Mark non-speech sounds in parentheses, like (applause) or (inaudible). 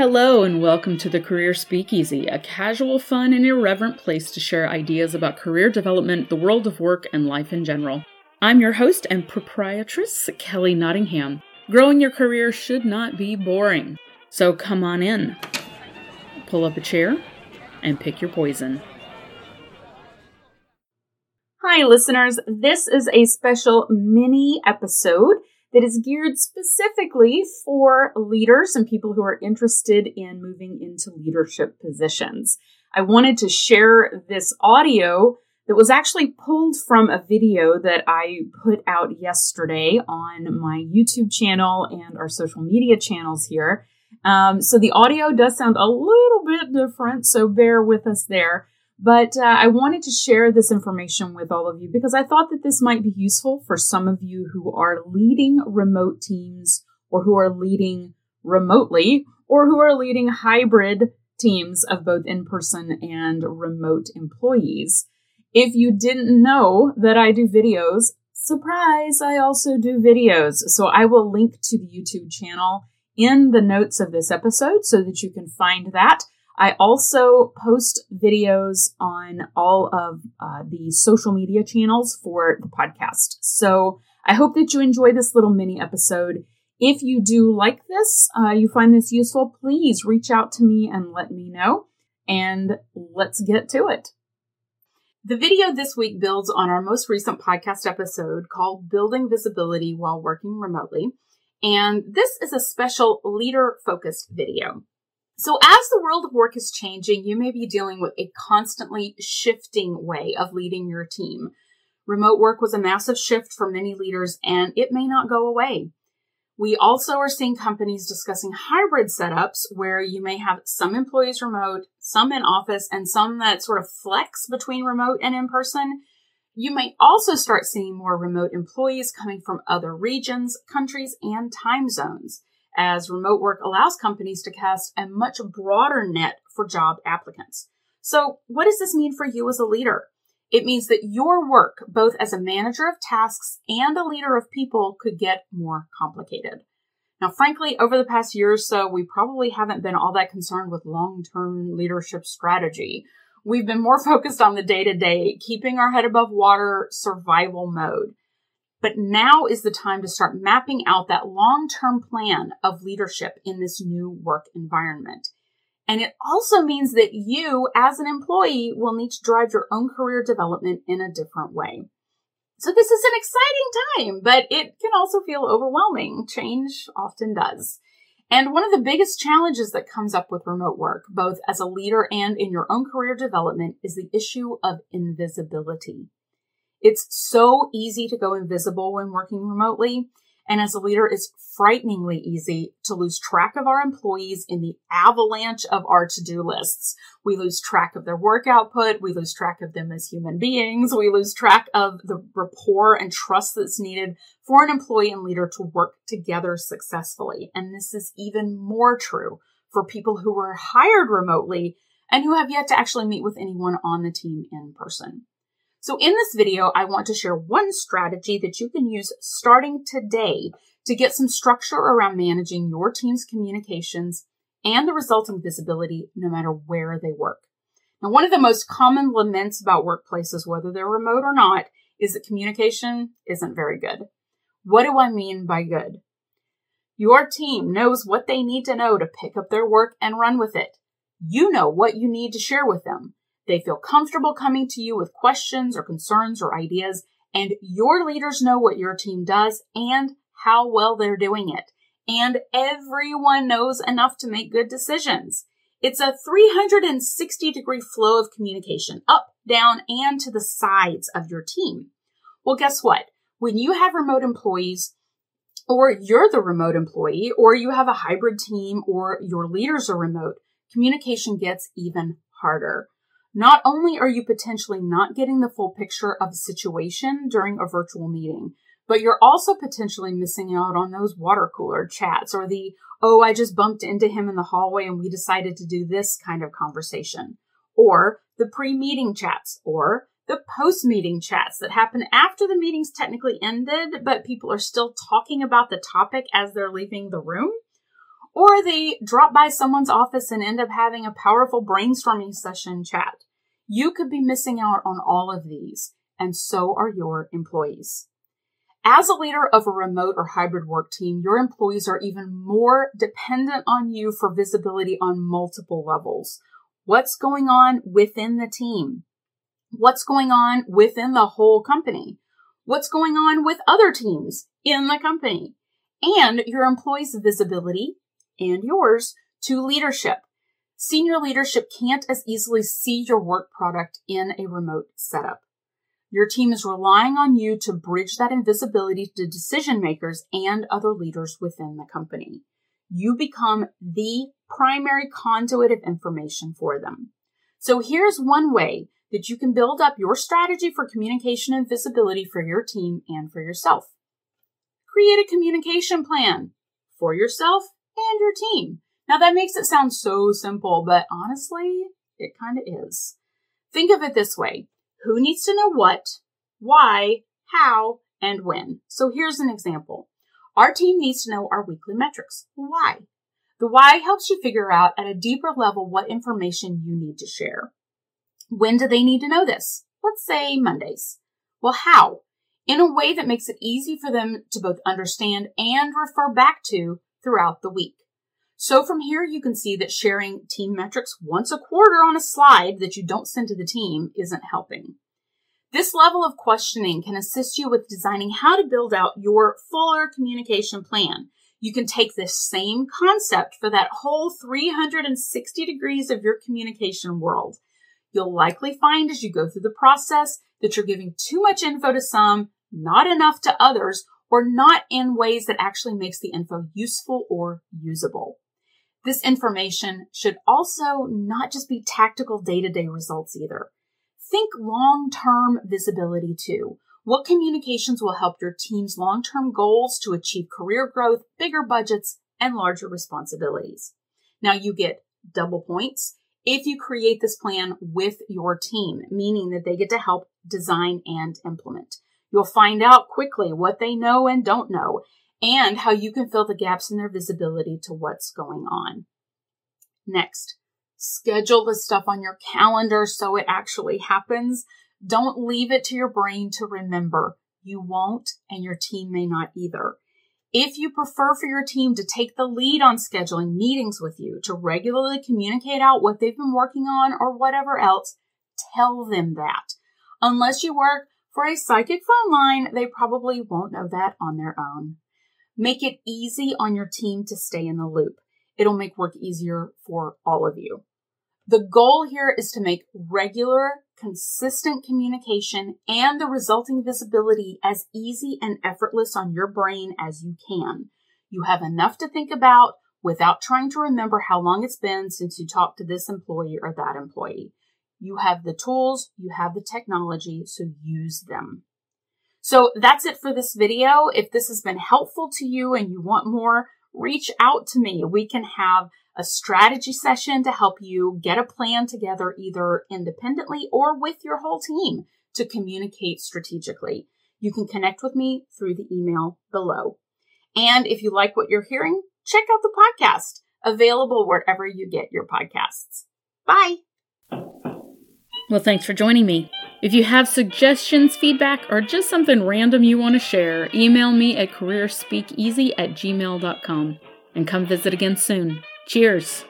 Hello, and welcome to the Career Speakeasy, a casual, fun, and irreverent place to share ideas about career development, the world of work, and life in general. I'm your host and proprietress, Kelly Nottingham. Growing your career should not be boring. So come on in, pull up a chair, and pick your poison. Hi, listeners. This is a special mini episode that is geared specifically for leaders and people who are interested in moving into leadership positions. I wanted to share this audio that was actually pulled from a video that I put out yesterday on my YouTube channel and our social media channels here. Um, so the audio does sound a little bit different, so bear with us there. But uh, I wanted to share this information with all of you because I thought that this might be useful for some of you who are leading remote teams or who are leading remotely or who are leading hybrid teams of both in person and remote employees. If you didn't know that I do videos, surprise, I also do videos. So I will link to the YouTube channel in the notes of this episode so that you can find that. I also post videos on all of uh, the social media channels for the podcast. So I hope that you enjoy this little mini episode. If you do like this, uh, you find this useful, please reach out to me and let me know. And let's get to it. The video this week builds on our most recent podcast episode called Building Visibility While Working Remotely. And this is a special leader focused video. So as the world of work is changing, you may be dealing with a constantly shifting way of leading your team. Remote work was a massive shift for many leaders and it may not go away. We also are seeing companies discussing hybrid setups where you may have some employees remote, some in office, and some that sort of flex between remote and in person. You may also start seeing more remote employees coming from other regions, countries, and time zones as remote work allows companies to cast a much broader net for job applicants. So what does this mean for you as a leader? It means that your work, both as a manager of tasks and a leader of people, could get more complicated. Now, frankly, over the past year or so, we probably haven't been all that concerned with long-term leadership strategy. We've been more (laughs) focused on the day to day, keeping our head above water, survival mode. But now is the time to start mapping out that long term plan of leadership in this new work environment. And it also means that you, as an employee, will need to drive your own career development in a different way. So this is an exciting time, but it can also feel overwhelming. Change often does. And one of the biggest challenges that comes up with remote work, both as a leader and in your own career development, is the issue of invisibility. It's so easy to go invisible when working remotely. And as a leader, it's frighteningly easy to lose track of our employees in the avalanche of our to-do lists. We lose track of their work output. We lose track of them as human beings. We lose track of the rapport and trust that's needed for an employee and leader to work together successfully. And this is even more true for people who were hired remotely and who have yet to actually meet with anyone on the team in person. So in this video, I want to share one strategy that you can use starting today to get some structure around managing your team's communications and the resulting visibility no matter where they work. Now, one of the most common laments about workplaces, whether they're remote or not, is that communication isn't very good. What do I mean by good? Your team knows what they need to know to pick up their work and run with it. You know what you need to share with them. They feel comfortable coming to you with questions or concerns or ideas, and your leaders know what your team does and how well they're doing it. And everyone knows enough to make good decisions. It's a 360 degree flow of communication up, down, and to the sides of your team. Well, guess what? When you have remote employees, or you're the remote employee, or you have a hybrid team, or your leaders are remote, communication gets even harder. Not only are you potentially not getting the full picture of a situation during a virtual meeting, but you're also potentially missing out on those water cooler chats or the, oh, I just bumped into him in the hallway and we decided to do this kind of conversation. Or the pre-meeting chats or the post-meeting chats that happen after the meeting's technically ended, but people are still talking about the topic as they're leaving the room or they drop by someone's office and end up having a powerful brainstorming session chat. You could be missing out on all of these, and so are your employees. As a leader of a remote or hybrid work team, your employees are even more dependent on you for visibility on multiple levels. What's going on within the team? What's going on within the whole company? What's going on with other teams in the company? And your employees' visibility and yours to leadership. Senior leadership can't as easily see your work product in a remote setup. Your team is relying on you to bridge that invisibility to decision makers and other leaders within the company. You become the primary conduit of information for them. So here's one way that you can build up your strategy for communication and visibility for your team and for yourself. Create a communication plan for yourself and your team. Now that makes it sound so simple, but honestly, it kind of is. Think of it this way. Who needs to know what, why, how, and when? So here's an example. Our team needs to know our weekly metrics. Why? The why helps you figure out at a deeper level what information you need to share. When do they need to know this? Let's say Mondays. Well, how? In a way that makes it easy for them to both understand and refer back to throughout the week. So from here, you can see that sharing team metrics once a quarter on a slide that you don't send to the team isn't helping. This level of questioning can assist you with designing how to build out your fuller communication plan. You can take this same concept for that whole 360 degrees of your communication world. You'll likely find as you go through the process that you're giving too much info to some, not enough to others, or not in ways that actually makes the info useful or usable. This information should also not just be tactical day to day results either. Think long term visibility too. What communications will help your team's long term goals to achieve career growth, bigger budgets, and larger responsibilities? Now you get double points if you create this plan with your team, meaning that they get to help design and implement. You'll find out quickly what they know and don't know and how you can fill the gaps in their visibility to what's going on. Next, schedule the stuff on your calendar so it actually happens. Don't leave it to your brain to remember. You won't, and your team may not either. If you prefer for your team to take the lead on scheduling meetings with you, to regularly communicate out what they've been working on or whatever else, tell them that. Unless you work for a psychic phone line, they probably won't know that on their own. Make it easy on your team to stay in the loop. It'll make work easier for all of you. The goal here is to make regular, consistent communication and the resulting visibility as easy and effortless on your brain as you can. You have enough to think about without trying to remember how long it's been since you talked to this employee or that employee. You have the tools, you have the technology, so use them. So that's it for this video. If this has been helpful to you and you want more, reach out to me. We can have a strategy session to help you get a plan together either independently or with your whole team to communicate strategically. You can connect with me through the email below. And if you like what you're hearing, check out the podcast available wherever you get your podcasts. Bye. Well, thanks for joining me. If you have suggestions, feedback, or just something random you want to share, email me at careerspeakeasy at gmail.com and come visit again soon. Cheers!